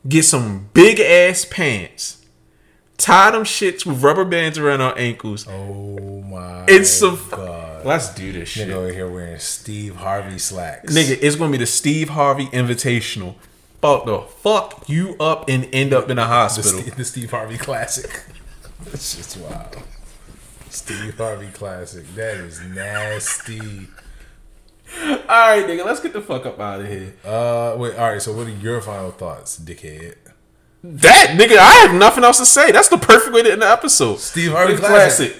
get some big ass pants, tie them shits with rubber bands around our ankles. Oh my It's some. god. Let's do this shit. Nigga over here wearing Steve Harvey slacks. Nigga, it's gonna be the Steve Harvey Invitational. Fuck the fuck you up and end up in a hospital. Steve, the Steve Harvey classic. That's just wild. Steve Harvey classic. That is nasty. All right, nigga, let's get the fuck up out of here. Uh, wait. All right. So, what are your final thoughts, dickhead? That nigga, I have nothing else to say. That's the perfect way to end the episode. Steve Harvey It's classic.